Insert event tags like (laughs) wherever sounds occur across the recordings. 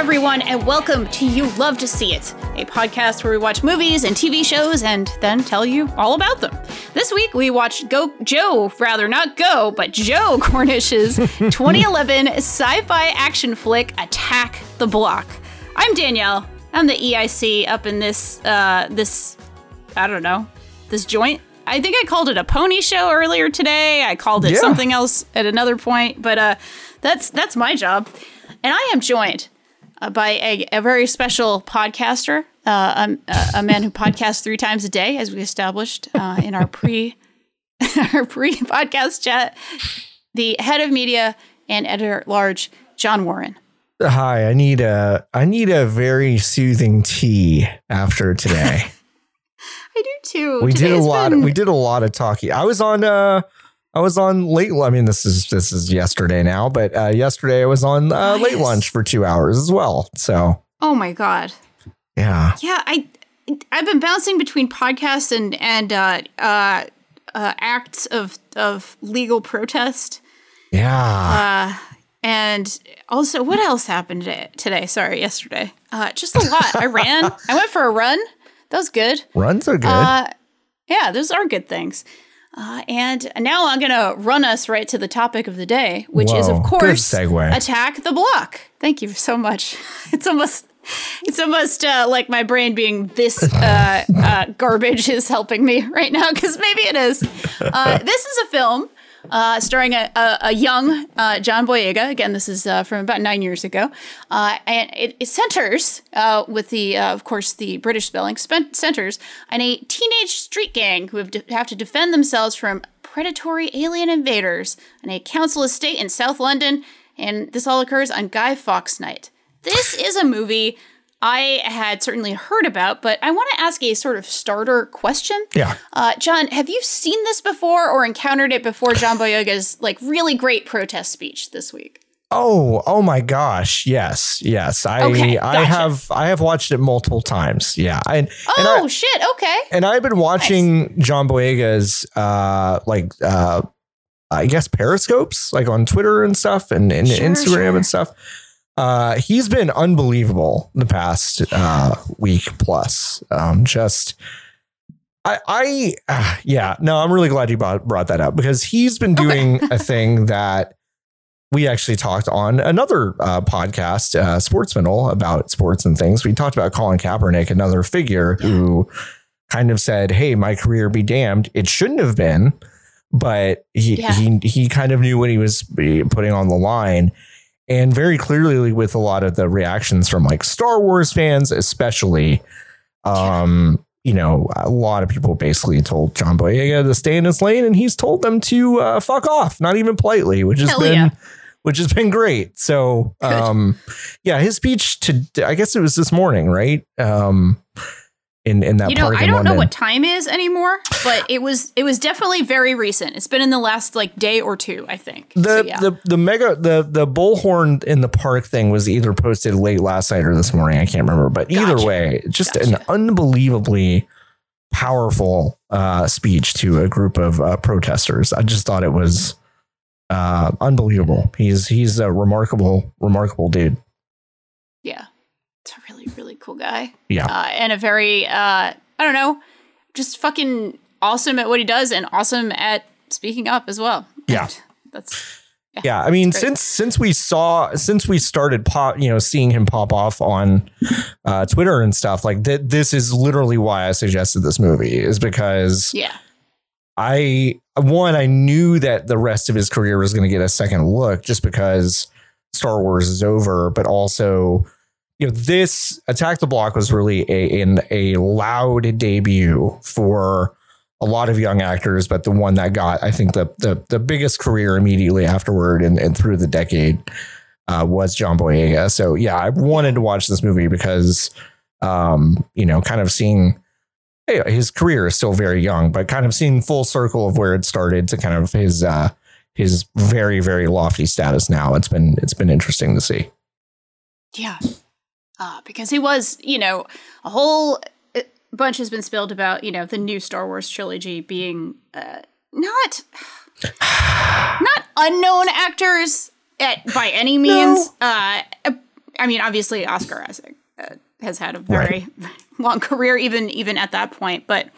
everyone, and welcome to You Love to See It, a podcast where we watch movies and TV shows and then tell you all about them. This week we watched Go Joe, rather not Go, but Joe (laughs) Cornish's 2011 sci-fi action flick Attack the Block. I'm Danielle. I'm the EIC up in this uh this I don't know, this joint. I think I called it a pony show earlier today. I called it Yeah. something else at another point, but uh that's that's my job. And I am joined uh, by a, a very special podcaster, uh, a, a man who podcasts three times a day, as we established uh, in our pre (laughs) our pre podcast chat. The head of media and editor at large, John Warren. Hi, I need a I need a very soothing tea after today. (laughs) I do too. we did a lot been- we did a lot of talking. I was on uh I was on late I mean this is this is yesterday now, but uh yesterday I was on uh, late lunch for 2 hours as well. So, oh my god. yeah. Yeah, I I've been bouncing between podcasts and and uh, uh, uh, acts of of legal protest. Yeah. Uh, and also, what else happened today? today? Sorry, yesterday. Uh, just a lot. I ran. (laughs) I went for a run. That was good. Runs are good. Uh, yeah, those are good things. Uh, and now I'm going to run us right to the topic of the day, which is, of course, attack the block. Thank you so much. (laughs) It's almost. It's almost uh, like my brain being this uh, (laughs) uh, garbage is helping me right now because maybe it is. Uh, this is a film uh, starring a, a, a young uh, John Boyega. Again, this is uh, from about nine years ago, uh, and it, it centers uh, with the, uh, of course, the British spelling centers on a teenage street gang who have, to have to defend themselves from predatory alien invaders on a council estate in South London, and this all occurs on Guy Fawkes Night. This is a movie I had certainly heard about, but I want to ask a sort of starter question. yeah. Uh, John, have you seen this before or encountered it before John (laughs) Boyega's like really great protest speech this week? Oh, oh my gosh. Yes. Yes. I Okay, I have I have watched it multiple times. Yeah. And and Oh I, shit! Okay. and I've been watching John Boyega's uh like uh I guess periscopes like on Twitter and stuff and, and Sure, Instagram sure. and stuff. Uh he's been unbelievable the past uh week plus. Um just I I uh, (sighs) yeah, no, I'm really glad you brought brought that up because he's been doing a (laughs) thing that we actually talked on another uh, podcast, uh, Sportsmanal, about sports and things. We talked about Colin Kaepernick, another figure who kind of said, "Hey, my career be damned. It shouldn't have been, but he Yeah. he he kind of knew what he was putting on the line." And very clearly, with a lot of the reactions from like Star Wars fans, especially, um, you know, a lot of people basically told John Boyega to stay in his lane, and he's told them to uh, fuck off, not even politely, which has Hell been yeah. which has been great. So, um, yeah, his speech to I guess it was this morning, right? Um, in in that You know, park I don't know what time is anymore, but it was it was definitely very recent. It's been in the last like day or two, I think. the So, yeah. the the mega the the bullhorn in the park thing was either posted late last night or this morning. I can't remember, but either way, just an unbelievably powerful uh, speech to a group of uh, protesters. I just thought it was uh, unbelievable. He's he's a remarkable remarkable dude. yeah, it's a really really cool guy. Yeah. uh, and a very uh, I don't know, just fucking awesome at what he does and awesome at speaking up as well. Yeah. And that's Yeah, I mean, since since we saw since we started pop, you know, seeing him pop off on uh, Twitter and stuff like that. This is literally why I suggested this movie is because yeah, I one I knew that the rest of his career was going to get a second look just because Star Wars is over, but also you know this Attack the Block was really a in a loud debut for a lot of young actors, but the one that got I think the the the biggest career immediately afterward and, and through the decade uh, was John Boyega. So yeah, I wanted to watch this movie because um, you know, kind of seeing hey, his career is still very young, but kind of seeing full circle of where it started to kind of his uh his very, very lofty status now. It's been it's been interesting to see. yeah, uh, because he was you know a whole uh, bunch has been spilled about you know the new Star Wars trilogy being uh, not (sighs) not unknown actors at by any means. Uh, I mean, obviously Oscar Isaac uh, has had a very right. (laughs) long career, even even at that point, but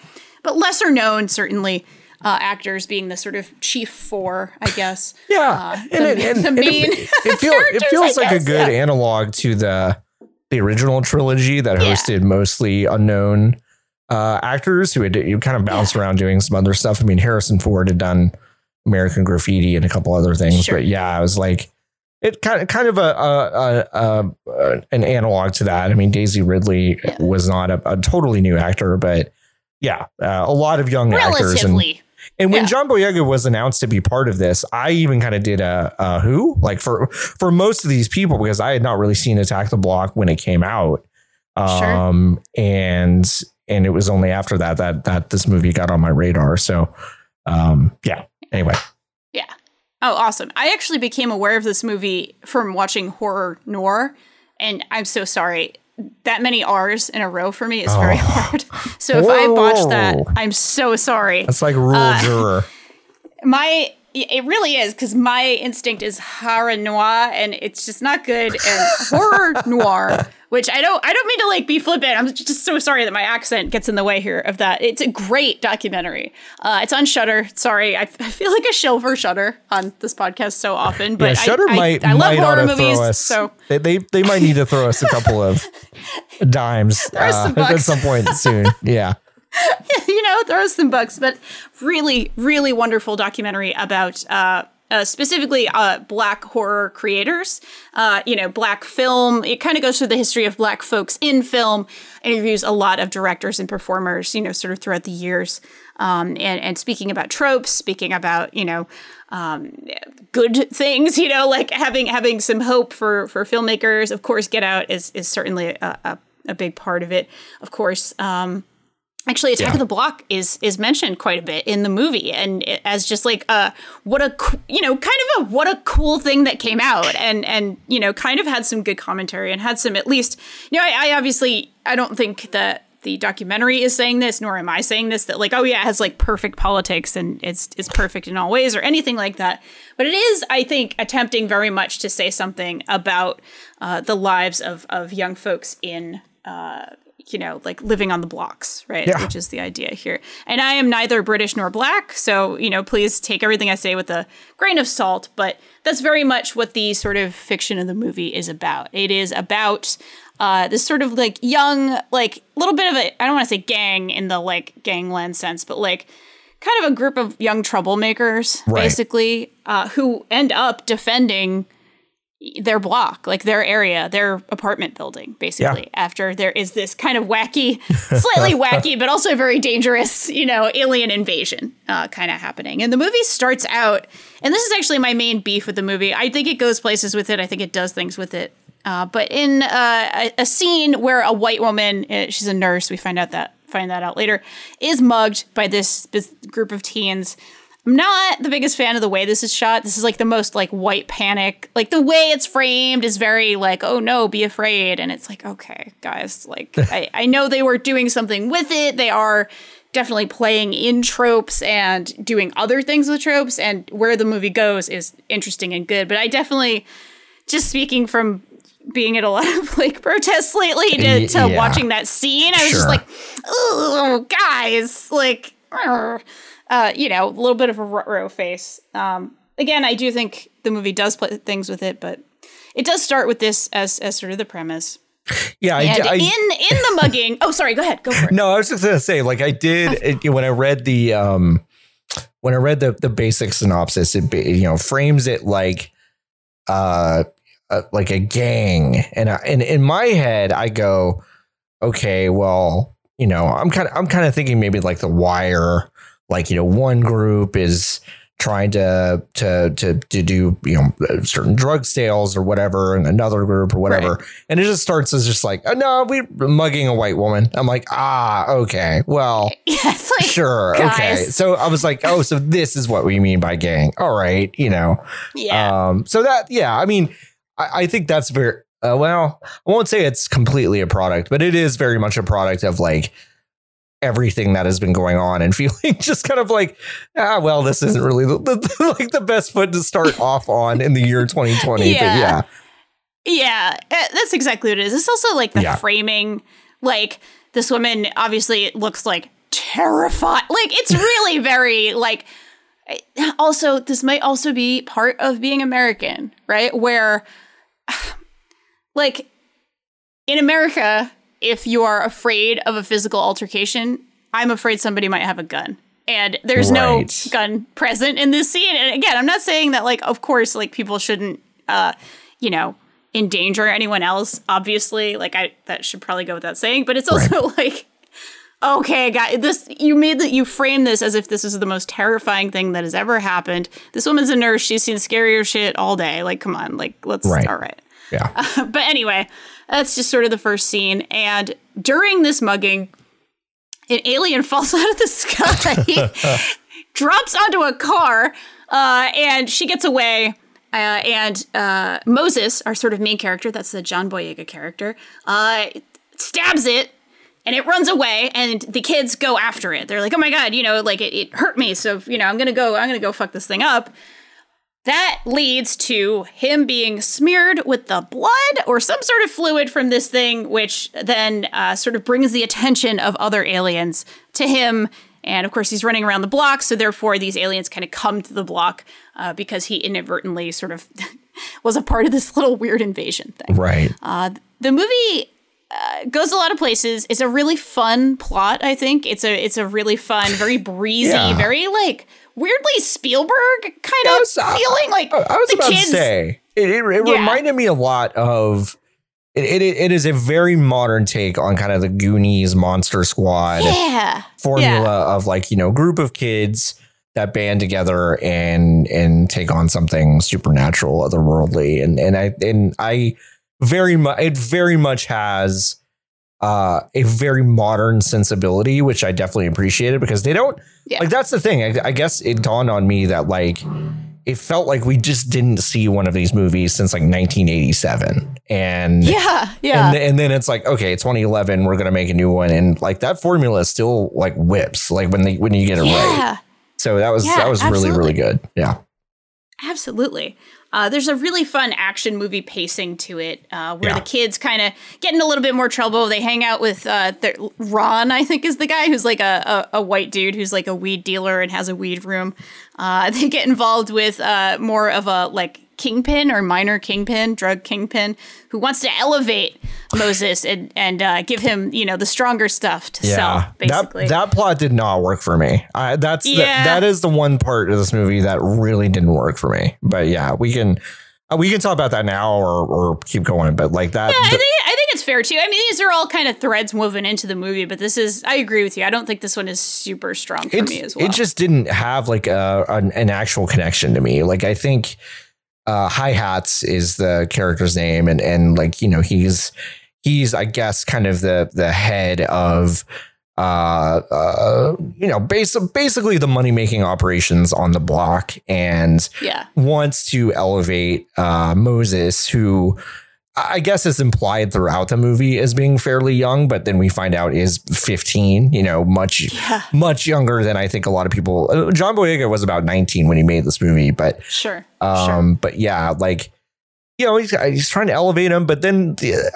but lesser known certainly. Uh, actors being the sort of chief four, I guess. Yeah, uh, and, the, and, the main. It, it, feel, it (laughs) feels like a good yeah. analog to the the original trilogy that hosted yeah. mostly unknown uh, actors who had you kind of bounced yeah. around doing some other stuff. I mean, Harrison Ford had done American Graffiti and a couple other things, sure. but yeah, I was like it kind of kind of a, a, a, a, an analog to that. I mean, Daisy Ridley yeah. was not a, a, totally new actor, but yeah, uh, a lot of young Relatively. actors. And, and when yeah. John Boyega was announced to be part of this, I even kind of did a, a, who like for for most of these people because I had not really seen Attack the Block when it came out. Um, sure. and and it was only after that that that this movie got on my radar. So, um, yeah. Anyway. Yeah. Oh, awesome! I actually became aware of this movie from watching horror noire, and I'm so sorry that many R's in a row for me is very oh. hard. So if Whoa. I botch that, I'm so sorry. That's like rule uh, juror. (laughs) My it really is because my instinct is horror noire, and it's just not good. And (laughs) horror noire, which I don't, I don't mean to like be flippant. I'm just so sorry that my accent gets in the way here of that. It's a great documentary. Uh, it's on Shudder. Sorry, I, I feel like a shill for Shudder on this podcast so often, but yeah, Shudder I, might, I, I love horror movies. Us, so they, they, they might need to throw us a couple of (laughs) dimes uh, at some point soon. Yeah. (laughs) you know, throw some bucks, but really, really wonderful documentary about uh, uh, specifically uh, black horror creators, uh, you know, black film. It kind of goes through the history of black folks in film, interviews a lot of directors and performers, you know, sort of throughout the years. Um, and, and speaking about tropes, speaking about, you know, um, good things, you know, like having having some hope for for filmmakers. Of course, Get Out is is certainly a, a, a big part of it. Of course, um, actually attack yeah. of the block is is mentioned quite a bit in the movie and it, as just like a what a you know kind of a what a cool thing that came out and and you know kind of had some good commentary and had some at least you know I, I obviously i don't think that the documentary is saying this nor am i saying this that like oh yeah it has like perfect politics and it's it's perfect in all ways or anything like that but it is i think attempting very much to say something about uh, the lives of of young folks in uh, you know, like living on the blocks, right? Yeah. Which is the idea here. And I am neither British nor black, so, you know, please take everything I say with a grain of salt, but that's very much what the sort of fiction of the movie is about. It is about uh, this sort of like young, like little bit of a, I don't want to say gang in the like gangland sense, but like kind of a group of young troublemakers, right. basically, uh, who end up defending their block, like their area, their apartment building, basically. Yeah. After there is this kind of wacky, slightly (laughs) wacky, but also very dangerous, you know, alien invasion uh, kind of happening. And the movie starts out, and this is actually my main beef with the movie. I think it goes places with it. I think it does things with it. Uh, but in uh, a, a, scene where a white woman, uh, she's a nurse, we find out that find that out later, is mugged by this, this group of teens I'm not the biggest fan of the way this is shot. This is like the most like white panic. Like the way it's framed is very like, oh no, be afraid. And it's like, okay, guys, like (laughs) I, I know they were doing something with it. They are definitely playing in tropes and doing other things with tropes. And where the movie goes is interesting and good. But I definitely, just speaking from being at a lot of (laughs) like protests lately to, to yeah. watching that scene, I was sure. just like, oh, guys, like. Argh uh, you know, a little bit of a row face. Um, again, I do think the movie does play things with it, but it does start with this as as sort of the premise. (laughs) Yeah, I, I, in in the mugging. oh, sorry. Go ahead. Go for it. (laughs) No, I was just gonna say, like, I did it, when I read the um when I read the the basic synopsis, it you know frames it like uh, uh like a gang, and I, and in my head, I go, okay, well, you know, I'm kind of I'm kind of thinking maybe like the Wire like you know one group is trying to to to to do you know certain drug sales or whatever and another group or whatever. Right. and it just starts as just like oh, no we're mugging a white woman. I'm like ah okay. Well (laughs) yes like, sure guys. okay so i was like oh so this is what we mean by gang. All right you know? Yeah. Um so that yeah i mean i, I think that's very uh, well i won't say it's completely a product but it is very much a product of like everything that has been going on and (laughs) feeling just kind of like ah well this isn't really the, the, (laughs) like the best foot to start off on in the year (laughs) 2020 yeah. but yeah Yeah, eh, that's exactly what it is. It's also like the Yeah. framing. Like this woman obviously looks like terrified. Like it's really very like. eh, Also, this might also be part of being American, right? Where, (sighs) like, in America, if you are afraid of a physical altercation, I'm afraid somebody might have a gun. And there's no gun present in this scene. And again, I'm not saying that like of course like people shouldn't uh, you know, endanger anyone else, obviously. Like I that should probably go without saying, but it's also (laughs) like okay, guy, this you made that you frame this as if this is the most terrifying thing that has ever happened. This woman's a nurse, she's seen scarier shit all day. Like come on, like let's Right. all right. Yeah. (laughs) But anyway, that's just sort of the first scene. And during this mugging, an alien (laughs) falls out of the sky, (laughs) drops onto a car, uh, and she gets away. Uh, and uh, Moses, our sort of main character, that's the John Boyega character, uh, stabs it and it runs away and the kids go after it they're like oh my god you know like it, it hurt me so you know i'm gonna go i'm gonna go fuck this thing up that leads to him being smeared with the blood or some sort of fluid from this thing, which then uh, sort of brings the attention of other aliens to him. And of course, he's running around the block, so therefore, these aliens kind of come to the block uh, because he inadvertently sort of (laughs) was a part of this little weird invasion thing. Right. Uh, the movie uh, goes a lot of places. It's a really fun plot. I think it's a it's a really fun, very (laughs) breezy, Yeah. very like weirdly Spielberg kind I of I- uh, feeling. Like I I was the about kids. to say it. It, it Yeah. reminded me a lot of. It, it, it is a very modern take on kind of the Goonies Monster Squad yeah, formula of like you know group of kids that band together and and take on something supernatural, otherworldly, and and I and I very much it very much has uh, a very modern sensibility, which I definitely appreciated because they don't Yeah. like that's the thing. I, I guess it dawned on me that like it felt like we just didn't see one of these movies since like 1987, and (laughs) yeah, yeah. and, and then it's like okay 2011 we're gonna make a new one and like that formula still like whips like when they when you get it right so that was Yeah, that was really really good yeah absolutely. Uh, there's a really fun action movie pacing to it, uh, where Yeah. the kids kind of get in a little bit more trouble. They hang out with uh, Ron, I think, is the guy who's like a, a, a white dude who's like a weed dealer and has a weed room. Uh, (laughs) they get involved with uh, more of a like kingpin or minor kingpin, drug kingpin, who wants to elevate Moses and and uh, give him you know the stronger stuff to sell, basically. that that plot did not work for me I, that's the, that is the one part of this movie that really didn't work for me but yeah we can uh, we can talk about that now or or keep going but like that I the- think I think it's fair too. I mean, these are all kind of threads woven into the movie, but this is I agree with you. I don't think this one is super strong for me as well. it just didn't have like a an, an actual connection to me. Like I think uh Hi-Hatz is the character's name. And and like you know he's he's I guess kind of the the head of uh uh you know base, basically the money making operations on the block and yeah, wants to elevate uh Moses who I guess is implied throughout the movie as being fairly young, but then we find out is 15, you know, much yeah, much younger than I think a lot of people. uh, John Boyega was about 19 when he made this movie, but sure, um, sure. but yeah, like you know, he's, he's trying to elevate him, but then the,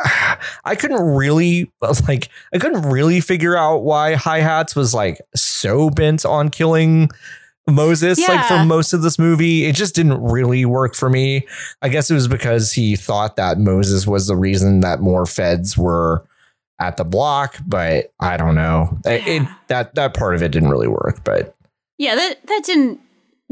(sighs) I couldn't really (laughs) like I couldn't really figure out why Hi-Hatz was like so bent on killing Moses like for most of this movie. It just didn't really work for me. I guess it was because he thought that Moses was the reason that more feds were at the block, but I don't know. It, it that that part of it didn't really work, but Yeah, that that didn't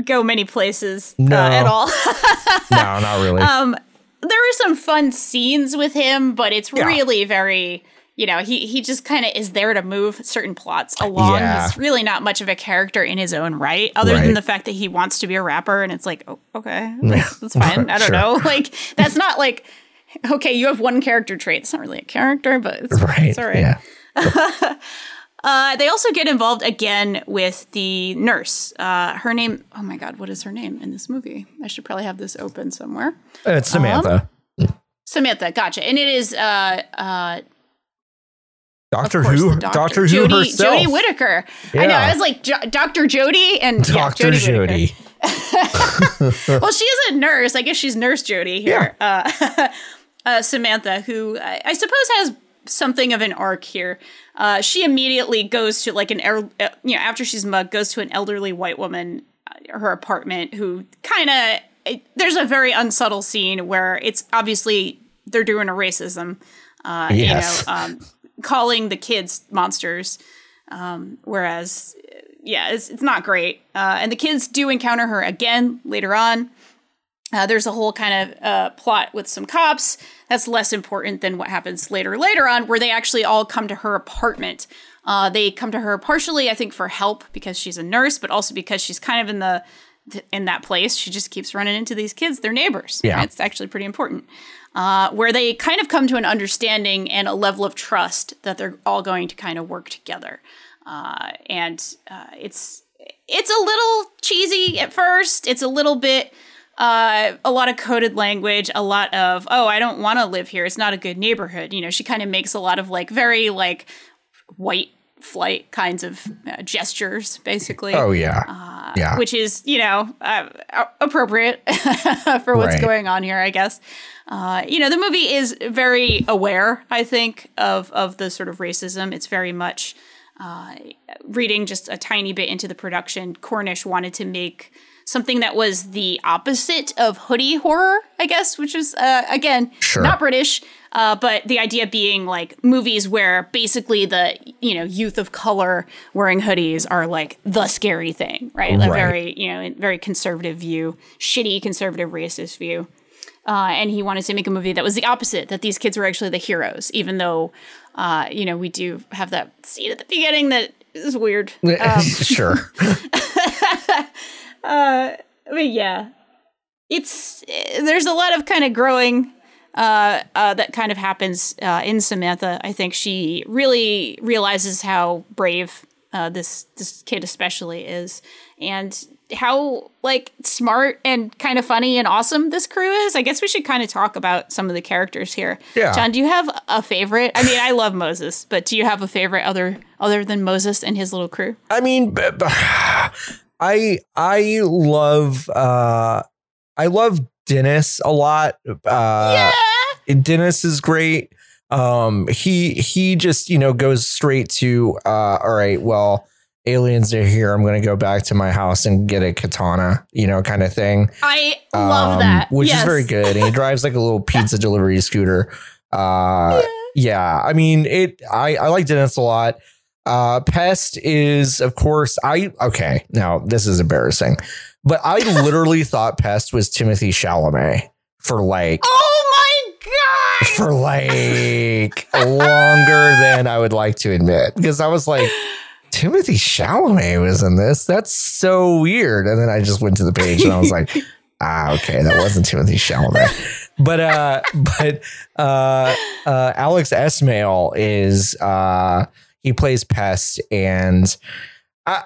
go many places No. uh, at all. (laughs) no, not really. um, there are some fun scenes with him, but it's Yeah. really very. You know, he he just kind of is there to move certain plots along. Yeah. He's really not much of a character in his own right, other Right. than the fact that he wants to be a rapper, and it's like, oh, okay, (laughs) that's, fine. I don't Sure. know. (laughs) Like, that's not like, okay, you have one character trait. It's not really a character, but it's, right. it's all right. Yeah. (laughs) Uh, they also get involved again with the nurse. Uh, her name, oh my God, what is her name in this movie? I should probably have this open somewhere. It's Samantha. Samantha, gotcha. And it is uh, uh, Doctor Who, Doctor, Who Jodie, herself. Jodie Whittaker. I know. I was like jo- Dr. Jodie and yeah, Doctor Jodie. Jodie. (laughs) Well, she is a nurse. I guess she's Nurse Jodie here. Uh, (laughs) uh, Samantha, who I, I suppose has something of an arc here. Uh, she immediately goes to like an uh, you know after she's mugged goes to an elderly white woman uh, her apartment who kind of there's a very unsubtle scene where it's obviously they're doing a racism uh, Yes. you know um, calling the kids monsters um, whereas yeah it's, it's not great. Uh, and the kids do encounter her again later on. Uh, there's a whole kind of uh, plot with some cops that's less important than what happens later later on where they actually all come to her apartment. Uh, they come to her partially i think for help because she's a nurse but also because she's kind of in the in that place. She just keeps running into these kids. They're neighbors. Yeah. it's actually pretty important uh, where they kind of come to an understanding and a level of trust that they're all going to kind of work together uh, and uh, it's it's a little cheesy at first it's a little bit uh, a lot of coded language, a lot of oh, I don't want to live here. It's not a good neighborhood. You know, she kind of makes a lot of like very like white flight kinds of uh, gestures, basically. Oh yeah, yeah. Which is, you know, uh, appropriate (laughs) for what's Right. going on here, I guess. Uh, you know, the movie is very aware, I think, of of the sort of racism. It's very much uh, reading just a tiny bit into the production. Cornish wanted to make something that was the opposite of hoodie horror, I guess, which is uh, again Sure. not British, uh, but the idea being like movies where basically the you know youth of color wearing hoodies are like the scary thing, right? A very you know very conservative view, shitty conservative racist view. Uh, and he wanted to make a movie that was the opposite, that these kids were actually the heroes, even though, uh, you know, we do have that scene at the beginning that is weird. (laughs) Um, sure. (laughs) but yeah, it's there's a lot of kind of growing uh, uh, that kind of happens uh, in Samantha. I think she really realizes how brave uh, this this kid especially is, and how like smart and kind of funny and awesome this crew is. I guess we should kind of talk about some of the characters here. Yeah. John, do you have a favorite? I mean, I love Moses, but do you have a favorite other other than Moses and his little crew? I mean, b- b- I I love uh I love Dennis a lot. Uh yeah. Dennis is great. Um he he just, you know, goes straight to uh all right, well, aliens are here. I'm going to go back to my house and get a katana, you know, kind of thing. I love Um, that. which Yes. is very good. And he drives like a little (laughs) pizza delivery scooter. Uh, yeah. I mean, it. I I like Dennis a lot. Uh, Pest is, of course, I okay. Now this is embarrassing, but I (laughs) literally thought Pest was Timothée Chalamet for like Oh my god! for like longer than I would like to admit because I was like. Timothée Chalamet was in this. That's so weird. And then I just went to the page and I was like, (laughs) ah, okay, that wasn't Timothée Chalamet. But uh, but uh, uh, Alex Esmail is uh, he plays Pest, and I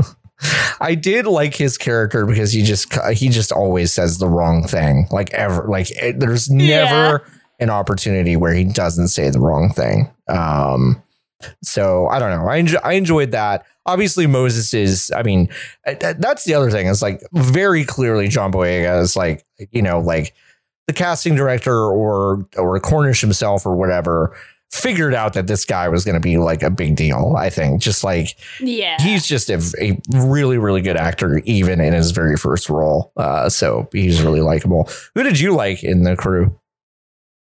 (laughs) I did like his character because he just he just always says the wrong thing, like ever. Like it, there's never an opportunity where he doesn't say the wrong thing. Um, so I don't know. I enjoy, I enjoyed that. Obviously, Moses is. I mean, uh, that- that's the other thing. Is like very clearly John Boyega is like you know like the casting director or or Cornish himself or whatever figured out that this guy was going to be like a big deal. I think just like Yeah. he's just a, a really really good actor even in his very first role. Uh, so he's really likable. Who did you like in the crew?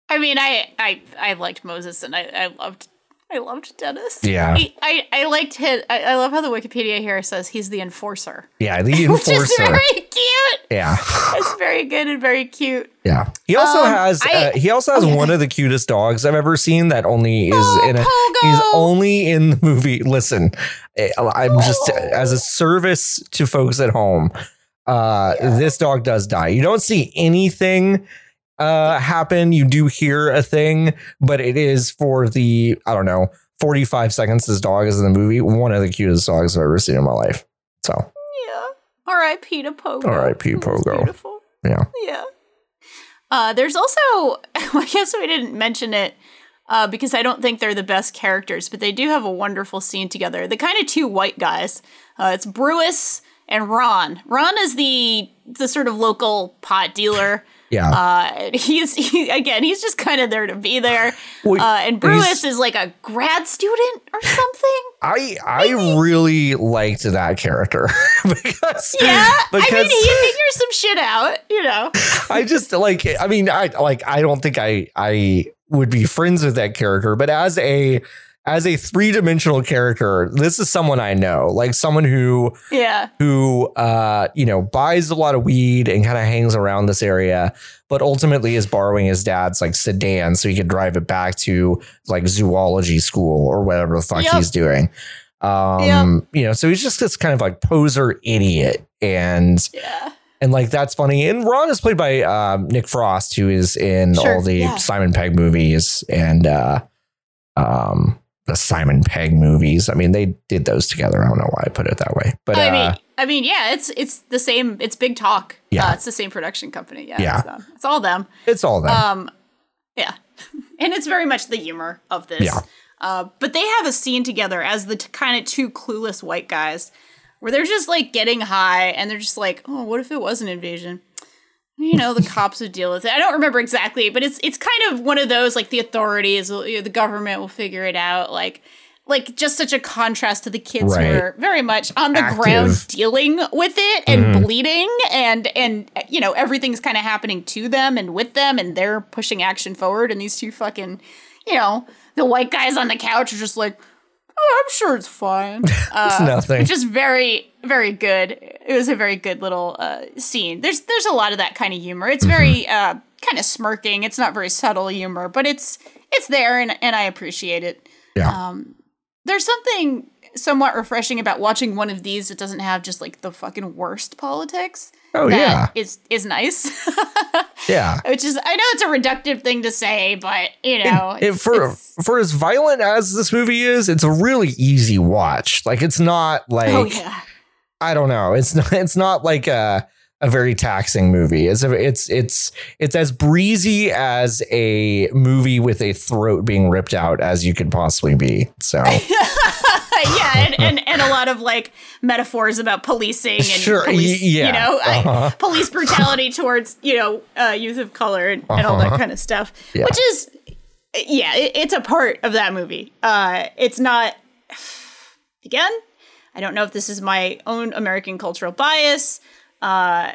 I mean, I I I liked Moses and I, I loved I loved Dennis. Yeah. I, I, I liked his. I, I love how the Wikipedia here says he's the enforcer, Yeah, the (laughs) which is enforcer. very cute. Yeah. It's very good and very cute. Yeah. He also Um, has I- uh, he also has okay. one of the cutest dogs I've ever seen that only is Oh, in a Pogo! he's only in the movie. Listen, eh, I'm just Oh. as a service to folks at home. Uh Yeah. this dog does die. You don't see anything uh happen. You do hear a thing, but it is for the I don't know, 45 seconds this dog is in the movie. One of the cutest dogs I've ever seen in my life. So, Yeah. R.I.P. to Pogo. R.I.P. Pogo. Beautiful. yeah. Yeah. Uh, there's also, (laughs) I guess we didn't mention it uh, because I don't think they're the best characters, but they do have a wonderful scene together. The kind of two white guys. Uh, it's Brewis and Ron. Ron is the the sort of local pot dealer Yeah. Uh, he's he, again, he's just kind of there to be there. (sighs) Well, uh, and Brewis is like a grad student or something. I I really liked that character (laughs) because Yeah, I mean, he figures some shit out, you know. (laughs) I just like I mean I like I don't think I I would be friends with that character, but as a as a three-dimensional character, this is someone I know, like someone who Yeah, who uh you know buys a lot of weed and kind of hangs around this area but ultimately is borrowing his dad's like sedan so he could drive it back to like zoology school or whatever the fuck Yep. he's doing um Yep. you know so he's just this kind of like poser idiot and yeah, and like that's funny and ron is played by um nick frost who is in Sure, all the yeah. simon pegg movies and uh um the simon pegg movies i mean they did those together i don't know why i put it that way but I uh, mean, I mean, yeah, it's it's the same. It's Big Talk. Yeah. uh, it's the same production company. Yeah, Yeah. It's, it's all them. it's all them Um, yeah, (laughs) and it's very much the humor of this. Yeah. Uh, but they have a scene together as the t- kind of two clueless white guys, where they're just like getting high, and they're just like, "Oh, what if it was an invasion?" You know, the cops would deal with it. I don't remember exactly, but it's it's kind of one of those like the authorities, will- you know, the government will figure it out. Like, like just such a contrast to the kids Right. who are very much on the Active. ground dealing with it and Mhm. bleeding and and you know everything's kind of happening to them and with them and they're pushing action forward and these two fucking you know the white guys on the couch are just like I'm sure it's fine. (laughs) Uh, nothing. Which is very very good. It was a very good little uh, scene. There's there's a lot of that kind of humor. It's very uh, kind of smirking. It's not very subtle humor, but it's it's there and and I appreciate it. Yeah. Um, there's something somewhat refreshing about watching one of these that doesn't have just like the fucking worst politics. Oh yeah is is nice. (laughs) yeah Which is I know it's a reductive thing to say, but you know, it, it's- for for as violent as this movie is, it's a really easy watch. Like it's not oh, like oh yeah, I don't know. It's not it's not like a a very taxing movie. It's a, it's it's it's as breezy as a movie with a throat being ripped out as you could possibly be. So (laughs) (laughs) yeah, and, and and a lot of like metaphors about policing and Sure, police, yeah, you know, uh-huh. police brutality (laughs) towards you know uh, youth of color and, and all that Uh-huh. kind of stuff, Yeah. which is yeah, it, it's a part of that movie. Uh, it's not again. I don't know if this is my own American cultural bias. Uh,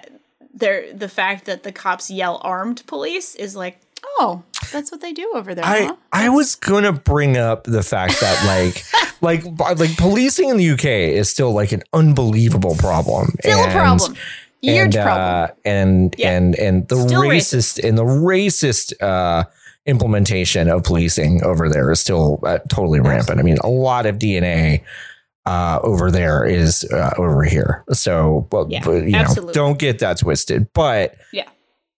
there, the fact that the cops yell "armed police" is like, oh, that's what they do over there. I huh? I was gonna bring up the fact that like (laughs) like like policing in the UK is still like an unbelievable problem. Still a problem. Huge and, problem. Uh, and Yeah. and and the Still racist and the racist uh, implementation of policing over there is still uh, totally rampant. I mean, a lot of DNA uh, over there is uh, over here. So, well, Yeah, you absolutely. know, don't get that twisted. But Yeah.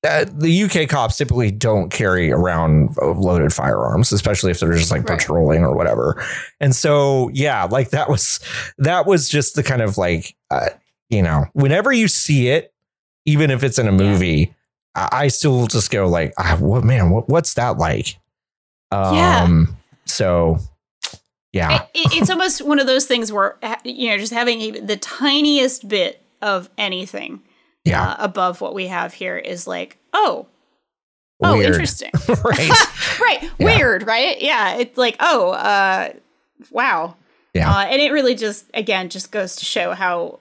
Uh, the UK cops typically don't carry around loaded firearms, especially if they're just like Right. patrolling or whatever. And so, yeah, like that was that was just the kind of like uh, you know, whenever you see it, even if it's in a movie, I, I still just go like, ah, what man, what, what's that like? Um, Yeah. So, yeah, it, it- it's almost one of those things where you know just having the tiniest bit of anything yeah, uh, above what we have here is like oh oh interesting (laughs) (laughs) right, right Yeah. weird right yeah it's like oh uh wow Yeah. uh, and it really just again just goes to show how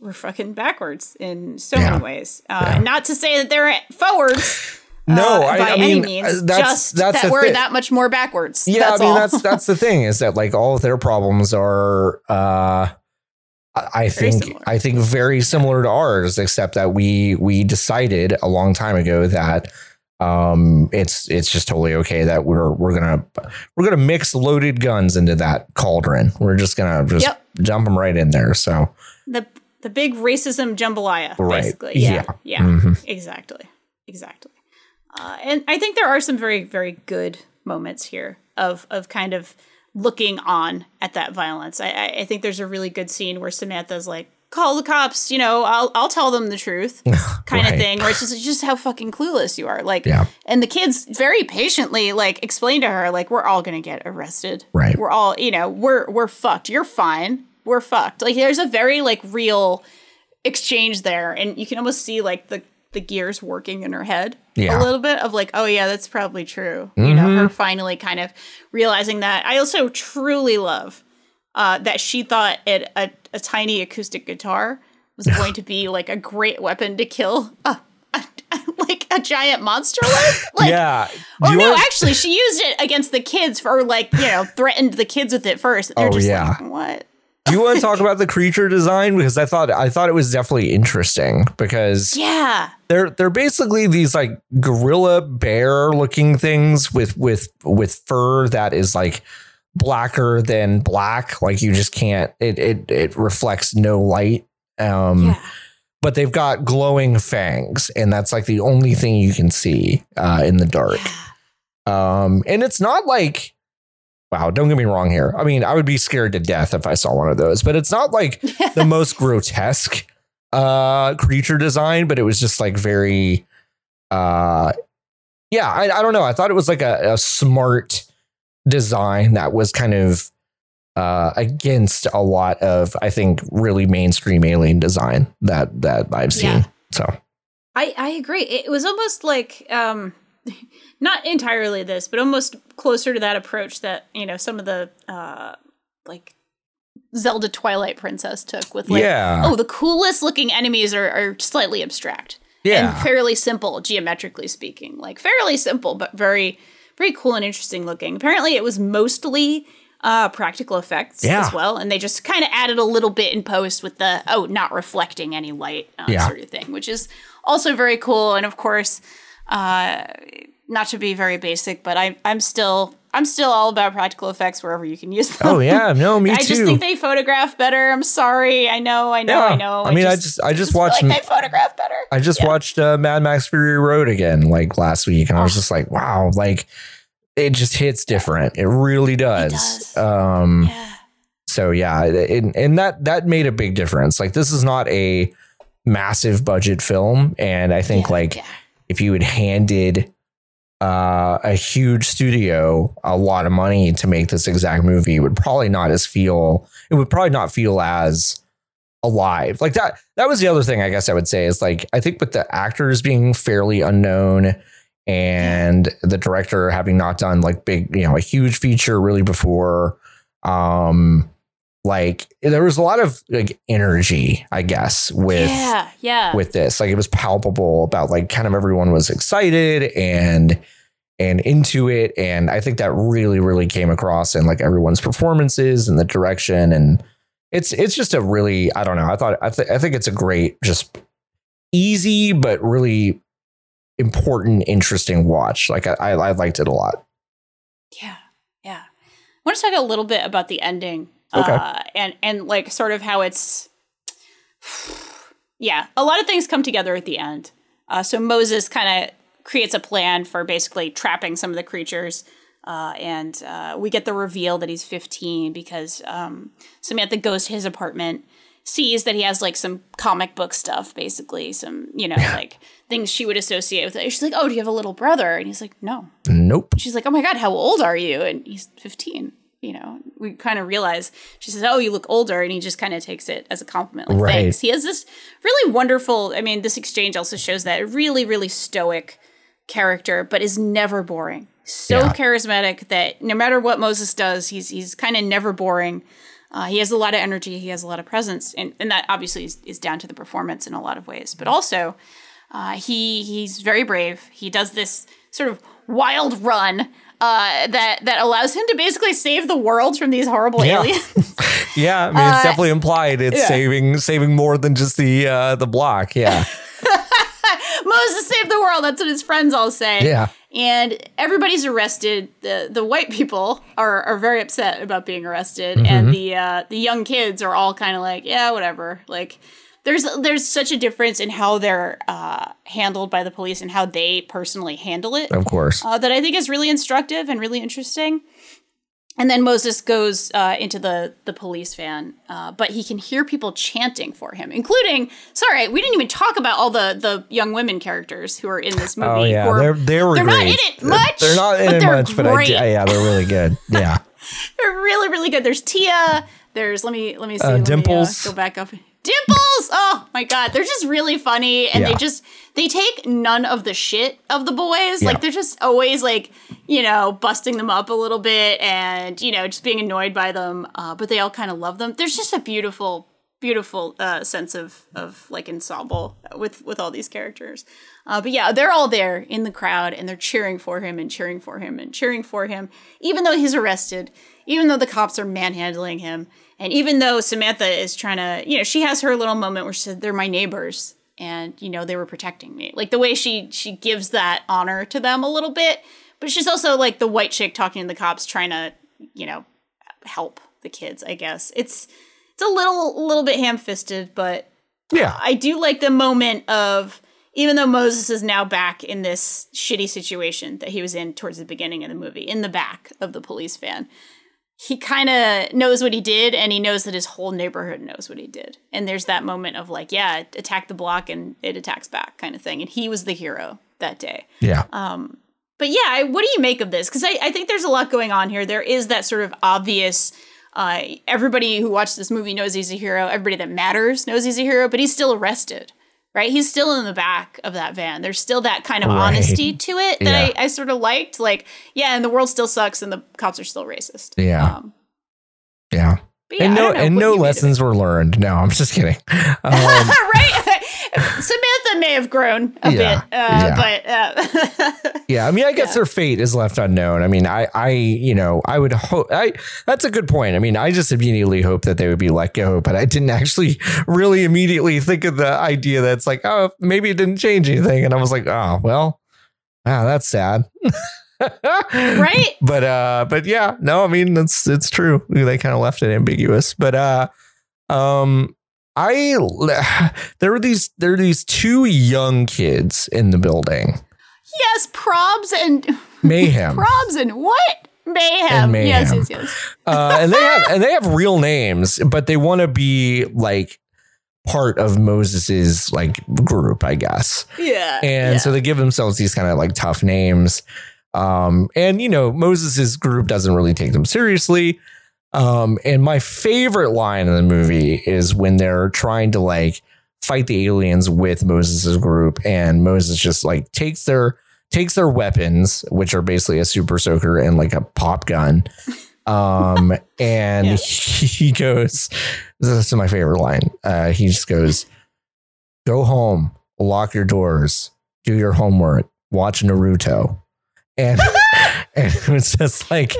we're fucking backwards in so Yeah. many ways uh, not to say that they're forwards (laughs) No, uh, I- by I any mean, means uh, that's- just that's that we're thing. that much more backwards yeah. that's I mean, all. that's that's the thing is that like all of their problems are, uh, I think. I think very similar to ours, except that we we decided a long time ago that um it's it's just totally okay that we're we're gonna we're gonna mix loaded guns into that cauldron we're just gonna just Yep. jump them right in there so the the big racism jambalaya, Right. basically. Yeah, Yeah. yeah, Mhm. exactly, exactly. Uh, and I think there are some very very good moments here of of kind of looking on at that violence. I, I, I think there's a really good scene where Samantha's like, "Call the cops," you know, I'll I'll tell them the truth, (laughs) kind Right. of thing. Where it's just it's just how fucking clueless you are, like. Yeah. And the kids very patiently like explain to her like we're all gonna get arrested. Right. We're all you know we're we're fucked. You're fine. We're fucked. Like there's a very like real exchange there, and you can almost see like the the gears working in her head Yeah. a little bit of like, oh yeah, that's probably true. You know, her finally kind of realizing that. I also truly love uh, that she thought it a, a tiny acoustic guitar was (laughs) going to be like a great weapon to kill a, a, (laughs) like a giant monster with. (laughs) Like, yeah. Oh Do you no! Actually, she used it against the kids for like you know threatened the kids with it first. They're Oh, just yeah. like, what? Do you want to talk about the creature design? Because I thought I thought it was definitely interesting because Yeah, they're they're basically these like gorilla bear looking things with with with fur that is like blacker than black. Like you just can't it it it reflects no light. Um yeah, but they've got glowing fangs and that's like the only thing you can see uh in the dark. Yeah. um and it's not like wow don't get me wrong here i mean i would be scared to death if i saw one of those but it's not like the (laughs) most grotesque uh creature design but it was just like very uh yeah i, I don't know i thought it was like a, a smart design that was kind of uh against a lot of i think really mainstream alien design that that i've seen Yeah. so I I agree. It was almost like um, not entirely this, but almost closer to that approach that you know some of the uh like Zelda Twilight Princess took with like yeah. oh the coolest looking enemies are, are slightly abstract yeah. and fairly simple geometrically speaking. Like fairly simple but very very cool and interesting looking. Apparently it was mostly uh practical effects Yeah. as well and they just kind of added a little bit in post with the oh not reflecting any light uh, Yeah. sort of thing which is also very cool. And of course uh not to be very basic but i i'm still i'm still all about practical effects wherever you can use them oh yeah no (laughs) me I too I just think they photograph better. I'm sorry. I know. I know. I know. I mean, I just, I just watched, like they photograph better. I just Yeah. watched uh, Mad Max Fury Road again, like last week, and I was Oh. just like, wow, like it just hits different. It really does. does. Um, Yeah. so yeah, and, and that that made a big difference. Like this is not a massive budget film, and I think Yeah, like yeah. If you had handed uh, a huge studio a lot of money to make this exact movie, it would probably not as feel. It would probably not feel as alive like that. That was the other thing I guess I would say is like I think with the actors being fairly unknown and the director having not done like big, you know, a huge feature really before. Um, like there was a lot of like energy, I guess, with yeah, yeah. with this. Like it was palpable about like kind of everyone was excited and and into it. And I think that really, really came across in like everyone's performances and the direction. And it's it's just a really, I don't know. I thought I, th- I think it's a great, just easy but really important, interesting watch. Like I, I, I liked it a lot. Yeah, yeah. I want to talk a little bit about the ending, Okay. uh, and and like sort of how it's. (sighs) Yeah, a lot of things come together at the end. Uh, so Moses kind of creates a plan for basically trapping some of the creatures, uh, and uh, we get the reveal that he's 15 because um, Samantha goes to his apartment, sees that he has like some comic book stuff, basically some you know like things she would associate with it. She's like, "Oh, do you have a little brother?" And he's like, "No." Nope. she's like, "Oh my god, how old are you?" And he's 15. You know, we kind of realize she says, "Oh, you look older," and he just kind of takes it as a compliment. Like, Right. thanks. He has this really wonderful. I mean, this exchange also shows that really, really stoic character, but is never boring. So Yeah. charismatic that no matter what Moses does, he's he's kind of never boring. Uh, he has a lot of energy. He has a lot of presence, and, and that obviously is, is down to the performance in a lot of ways. But also, uh, he he's very brave. He does this sort of wild run uh, that that allows him to basically save the world from these horrible Yeah. aliens. (laughs) Yeah, I mean, it's Uh, definitely implied. It's yeah. saving saving more than just the uh, the block. Yeah, (laughs) Moses saved the world. That's what his friends all say. yeah, and everybody's arrested. the The white people are are very upset about being arrested, Mm-hmm. and the uh, the young kids are all kind of like, yeah, whatever. Like, there's there's such a difference in how they're uh, handled by the police and how they personally handle it of course. uh, that I think is really instructive and really interesting. And then Moses goes uh, into the the police van, uh, but he can hear people chanting for him, including. Sorry, we didn't even talk about all the the young women characters who are in this movie. Oh yeah, they're they were they're great. not in it much, They're not in but it they're much, but I great. yeah, they're really good. (laughs) Yeah, they're really really good. There's Tia. There's let me let me see. Uh, let me, Dimples. go back up. Dimples! Oh my god, they're just really funny and Yeah. they just they take none of the shit of the boys. Yeah. Like they're just always like, you know, busting them up a little bit and, you know, just being annoyed by them. Uh, but they all kind of love them. There's just a beautiful, beautiful uh, sense of of like ensemble with with all these characters. Uh, but yeah, they're all there in the crowd and they're cheering for him and cheering for him and cheering for him, even though he's arrested, even though the cops are manhandling him, and even though Samantha is trying to, you know, she has her little moment where she said, "They're my neighbors." And you know they were protecting me, like the way she she gives that honor to them a little bit, but she's also like the white chick talking to the cops, trying to, you know, help the kids. I guess it's it's a little little bit ham fisted, but Yeah. I do like the moment of even though Moses is now back in this shitty situation that he was in towards the beginning of the movie, in the back of the police van, he kind of knows what he did and he knows that his whole neighborhood knows what he did. And there's that moment of like, yeah, attack the block and it attacks back kind of thing. And he was the hero that day. Yeah. Um, but yeah, I, what do you make of this? Because I, I think there's a lot going on here. There is that sort of obvious. Uh, everybody who watched this movie knows he's a hero. Everybody that matters knows he's a hero, but he's still arrested, right? He's still in the back of that van. There's still that kind of Right. honesty to it that Yeah. I, I sort of liked. Like, yeah, and the world still sucks, and the cops are still racist. Yeah. Um, Yeah. yeah, and no and no you made of it. lessons were learned. No, I'm just kidding. (laughs) Um, right? (laughs) Samantha may have grown a Yeah, bit, uh, yeah. but uh, (laughs) Yeah, I mean, I guess their fate is left unknown. I mean, I, I, you know, I would hope. I that's a good point. I mean, I just immediately hope that they would be let go, but I didn't actually (laughs) really immediately think of the idea that it's like, oh, maybe it didn't change anything, and I was like, oh, well, wow, that's sad. (laughs) right? But uh, but yeah, no, I mean, it's it's true. They kind of left it ambiguous, but uh, um. I (sighs) there were these there were these two young kids in the building. Yes, probs and (laughs) Mayhem. probs and what? Mayhem. And mayhem. Yes, yes, yes. uh, and they have and they have real names, but they want to be like part of Moses's like group, I guess. Yeah. And yeah. so they give themselves these kind of like tough names. Um, and you know, Moses's group doesn't really take them seriously. Um, and my favorite line in the movie is when they're trying to like fight the aliens with Moses's group, and Moses just like takes their takes their weapons, which are basically a super soaker and like a pop gun. (laughs) Um, and Yeah. (laughs) he goes, this is my favorite line. Uh, he just goes, go home, lock your doors, do your homework, watch Naruto. And (laughs) (laughs) and it was just like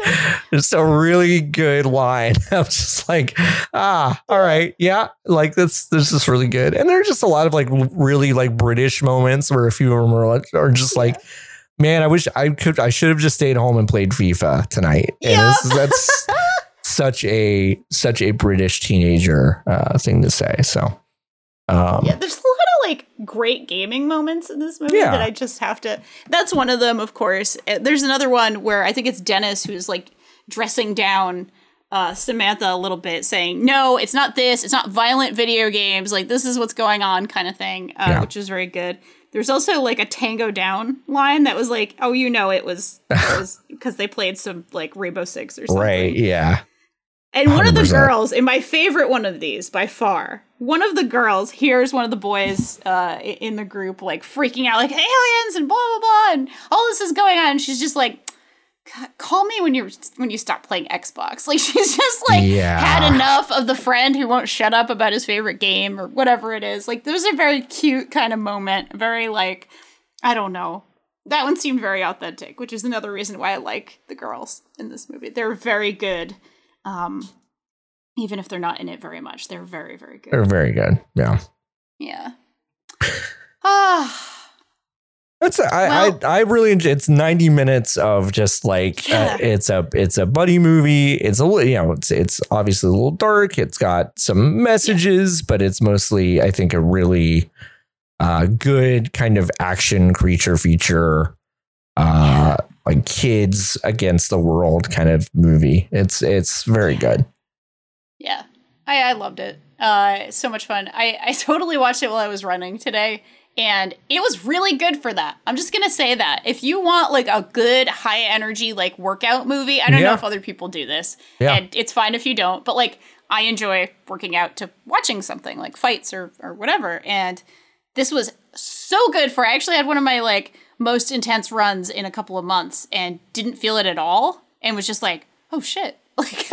it's a really good line. (laughs) I was just like, ah, all right, yeah, like this this is really good. And there are just a lot of like really like British moments where a few of them are, are just like, man, I wish I could I should have just stayed home and played FIFA tonight. And Yup. this, that's (laughs) such a such a British teenager uh, thing to say. So um yeah, there's a lot of like great gaming moments in this movie Yeah. that I just have to. That's one of them, of course. Uh, There's another one where I think it's Dennis who's like dressing down uh, Samantha a little bit, saying, "No, it's not this. It's not violent video games. Like this is what's going on," kind of thing, uh, Yeah. which is very good. There's also like a Tango Down line that was like, "Oh, you know, it was it was (laughs) because they played some like Rainbow Six or something." right, yeah. And one of the girls, and my favorite one of these by far, one of the girls hears one of the boys uh, in the group like freaking out, like aliens and blah blah blah, and all this is going on. And she's just like, "Call me when you're when you stop playing Xbox." (laughs) Like she's just like Yeah. had enough of the friend who won't shut up about his favorite game or whatever it is. Like there's a very cute kind of moment, very like I don't know. That one seemed very authentic, which is another reason why I like the girls in this movie. They're very good. Um, even if they're not in it very much, they're very, very good. They're very good. Yeah. Yeah. (sighs) Ah, That's I, Well- I I really enjoy. It's ninety minutes of just like Yeah. uh, it's a it's a buddy movie. It's a li- you know it's it's obviously a little dark. It's got some messages, but it's mostly I think a really uh, good kind of action creature feature. Uh, like kids against the world kind of movie. It's it's very good. yeah. I, I loved it. Uh, so much fun. I, I (laughs) totally watched it while I was running today, and it was really good for that. I'm just gonna say that if you want like a good high energy like workout movie, I don't know if other people do this, Yeah. and it's fine if you don't, but like I enjoy working out to watching something like fights or or whatever. And this was so good for I actually had one of my like most intense runs in a couple of months and didn't feel it at all and was just like, oh shit. (laughs) Like, (laughs)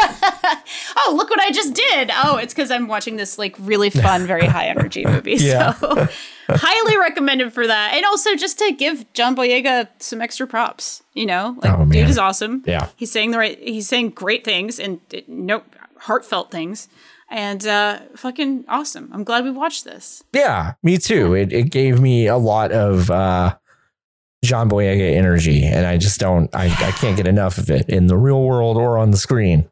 oh, look what I just did. Oh, it's because I'm watching this like really (laughs) fun, very high energy movie. Yeah. So, highly recommended for that. And also just to give John Boyega some extra props. You know, like, Oh, dude is awesome. Yeah. He's saying the right, he's saying great things and no heartfelt things. And uh, fucking awesome. I'm glad we watched this. Yeah, me too. It it gave me a lot of uh John Boyega energy, and I just don't I, I can't get enough of it in the real world or on the screen.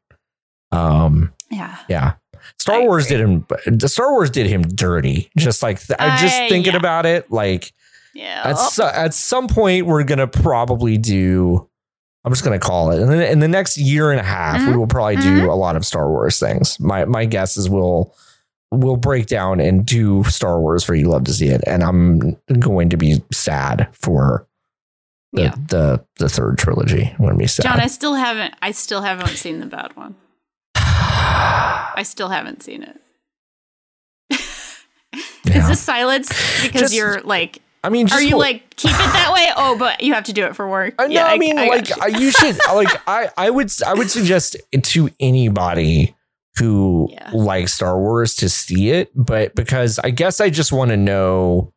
Um Yeah. yeah. Star I Wars agree. did him Star Wars did him dirty. Just like th- I just thinking yeah. about it, like Yeah. at, so, at some point we're gonna probably do I'm just gonna call it. And then in the next year and a half, we Mhm. will probably do a lot of Star Wars things. My my guess is we'll we'll break down and do Star Wars for you love to see it. And I'm going to be sad for the Yeah. the, the third trilogy. when we sad. John, I still haven't. I still haven't seen the bad one. I still haven't seen it. (laughs) Yeah. Is this silence because Just- you're like? I mean, just Are you what- like keep it that way? Oh, but you have to do it for work. Uh, no, I, mean, got like you. I, you should (laughs) like I I would I would suggest to anybody who Yeah. likes Star Wars to see it, but because I guess I just want to know.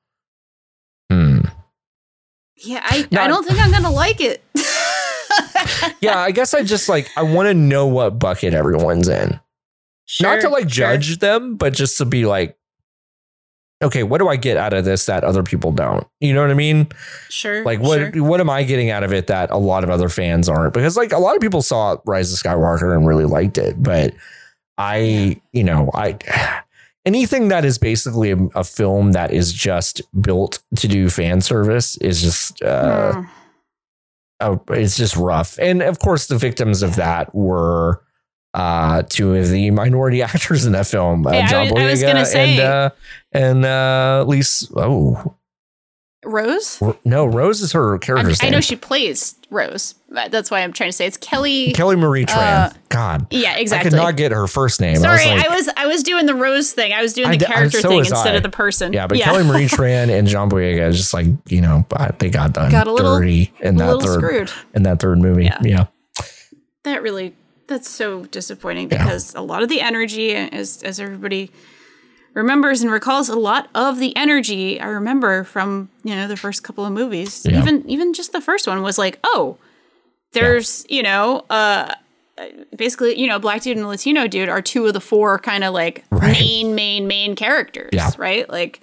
Yeah, I, No, I don't think I'm gonna like it. (laughs) Yeah, I guess I just like I want to know what bucket everyone's in. Not to Sure, like sure. judge them, but just to be like, okay, what do I get out of this that other people don't? You know what I mean? Sure. Like what sure. what am I getting out of it that a lot of other fans aren't? Because like a lot of people saw Rise of Skywalker and really liked it, but I, you know, I anything that is basically a, a film that is just built to do fan service is just uh Hmm. it's just rough. And of course the victims of that were uh two of the minority (laughs) actors in that film, uh, Yeah, I John was- I was Boyega gonna say- and uh and uh Lisa oh Rose. No, Rose is her character's I name. know she plays Rose. but That's why I'm trying to say it's Kelly. Kelly Marie Tran. Uh, God, yeah, exactly. I could not get her first name. Sorry, I was like, I was I was doing the Rose thing. I was doing I the character so thing instead I. of the person. yeah, but Kelly Marie (laughs) Tran and John Boyega is just like you know uh, they got done Got a little- dirty in a that little third screwed. in that third movie. Yeah. Yeah, That really that's so disappointing Yeah. because a lot of the energy, as as everybody remembers and recalls, a lot of the energy I remember from you know the first couple of movies, Yeah. even even just the first one was like, oh, there's you know. uh Basically, you know, black dude and Latino dude are two of the four kind of like Right. main, main, main characters, Yeah. right? Like,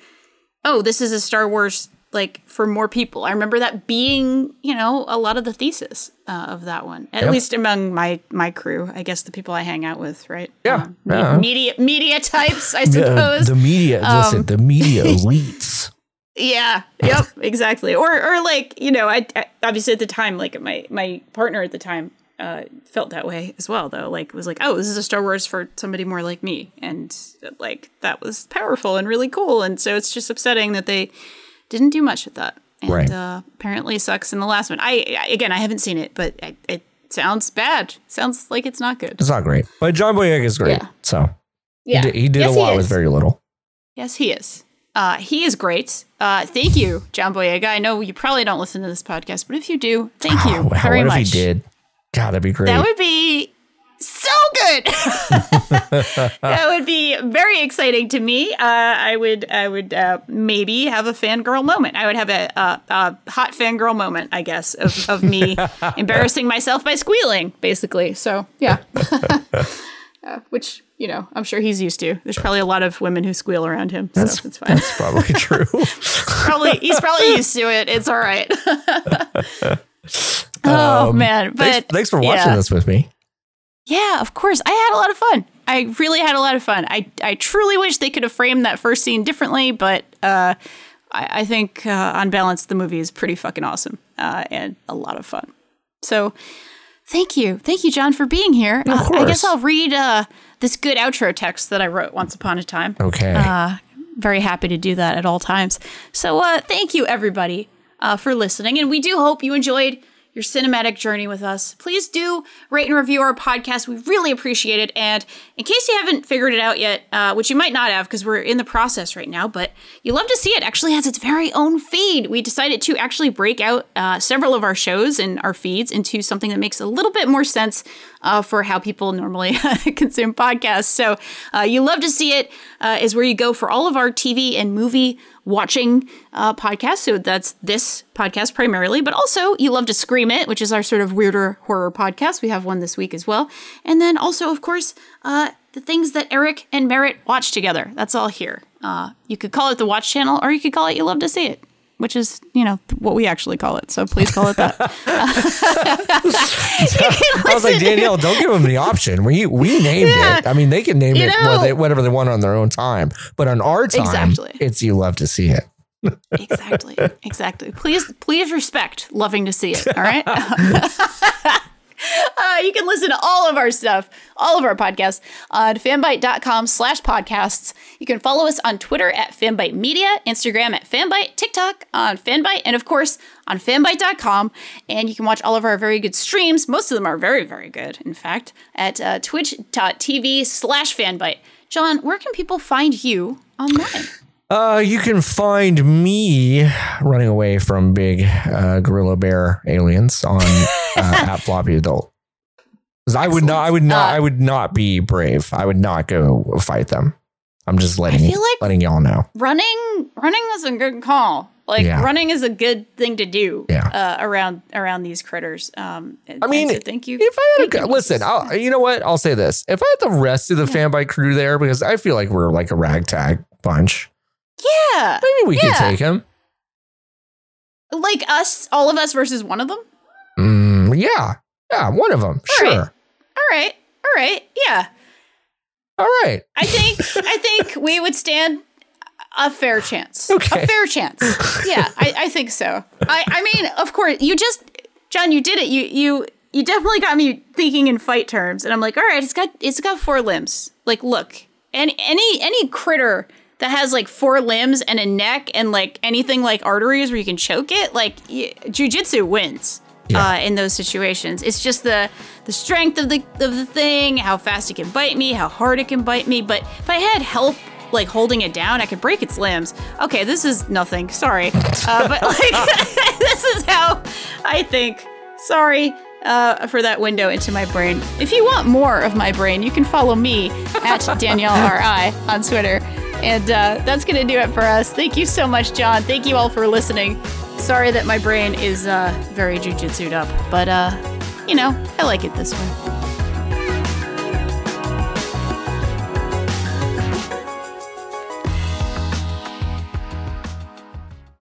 oh, this is a Star Wars like for more people. I remember that being, you know, a lot of the thesis uh, of that one, at Yep. least among my my crew. I guess the people I hang out with, right? Yeah, Um, yeah. media media types, I (laughs) suppose. the media. listen, Um, the media (laughs) elites. yeah. Yep. exactly. Or or like you know, I, I obviously at the time, like my my partner at the time. Uh, felt that way as well, though. Like, was like, oh, this is a Star Wars for somebody more like me, and like that was powerful and really cool. And so it's just upsetting that they didn't do much with that. And Right. uh, apparently sucks in the last one. I, I again, I haven't seen it, but I, it sounds bad. Sounds like it's not good. It's not great, but John Boyega is great. Yeah. So Yeah, he did, he did Yes, a lot with very little. Yes, he is. Uh, he is great. Uh, thank you, John Boyega. I know you probably don't listen to this podcast, but if you do, thank you Oh, very what much. if he did? God, that'd be great. That would be so good. (laughs) that would be very exciting to me. Uh, I would, I would uh, maybe have a fangirl moment. I would have a, a, a hot fangirl moment, I guess, of, of me (laughs) embarrassing myself by squealing, basically. So yeah, (laughs) uh, which you know, I'm sure he's used to. There's probably a lot of women who squeal around him, so That's- it's fine. It's probably true. probably he's probably used to it. It's all right. oh Um, man, but thanks, thanks for watching yeah. this with me. Yeah, of course. I had a lot of fun. I really had a lot of fun. I I truly wish they could have framed that first scene differently, but uh, I, I think uh, on balance the movie is pretty fucking awesome uh, and a lot of fun. So thank you, thank you, John, for being here. Uh, I guess I'll read uh, this good outro text that I wrote once upon a time. Okay. Uh, very happy to do that at all times. So uh, thank you everybody uh, for listening, and we do hope you enjoyed your cinematic journey with us. Please do rate and review our podcast. We really appreciate it. And in case you haven't figured it out yet, uh, which you might not have because we're in the process right now, but you love to see it actually has its very own feed. We decided to actually break out uh, several of our shows and our feeds into something that makes a little bit more sense uh, for how people normally (laughs) consume podcasts. So uh, you love to see it uh, is where you go for all of our TV and movie watching uh, podcasts. So that's this podcast primarily, but also you love to scream it, which is our sort of weirder horror podcast. We have one this week as well, and then also, of course, uh, the things that Eric and Merritt watch together. That's all here. Uh, you could call it the Watch Channel, or you could call it You Love to See It which is you know what we actually call it. So please call it that. (laughs) (laughs) I was like Danielle, don't give them the option. We we named yeah. it. I mean, they can name you it they, whatever they want on their own time, but on our time, exactly. it's you love to see it. exactly, exactly. Please, please respect loving to see it. All right. (laughs) (laughs) Uh, you can listen to all of our stuff, all of our podcasts on fanbyte.com slash podcasts. You can follow us on Twitter at fanbyte media, Instagram at fanbyte, TikTok on fanbyte, and of course on fanbyte.com. And you can watch all of our very good streams. Most of them are very, very good, in fact, at uh, twitch.tv slash fanbyte. John, where can people find you online? Uh, you can find me running away from big uh, gorilla bear aliens on uh, (laughs) at floppy adult. I would not. I would not. Uh, I would not be brave. I would not go fight them. I'm just letting like letting y'all know. Running, running was a good call. Like yeah. running is a good thing to do. Yeah. Uh, around around these critters. Um, I mean, so thank you. If I had a, listen, I'll, you know what? I'll say this: if I had the rest of the yeah. fanbyte crew there, because I feel like we're like a ragtag bunch. Yeah. Maybe we yeah. could take him. Like us, all of us versus one of them? Mm, yeah. Yeah, one of them. All sure. Right. All right. All right. Yeah. All right. I think I (laughs) think we would stand a fair chance. Okay. A fair chance. Yeah, I, I think so. I, I mean, of course, you just John, you did it. You you you definitely got me thinking in fight terms. And I'm like, all right, it's got it's got four limbs. Like, look, and any any critter that has like four limbs and a neck and like anything like arteries where you can choke it, like y- jujitsu wins. Yeah. Uh, in those situations, it's just the the strength of the of the thing, how fast it can bite me, how hard it can bite me. But if I had help like holding it down, I could break its limbs. Okay, this is nothing. Sorry, (laughs) uh, but like (laughs) this is how I think. Sorry uh, for that window into my brain. If you want more of my brain, you can follow me at Danielle RI on Twitter. And uh, that's going to do it for us. Thank you so much, John. Thank you all for listening. Sorry that my brain is uh, very jujitsued up, but uh, you know, I like it this way.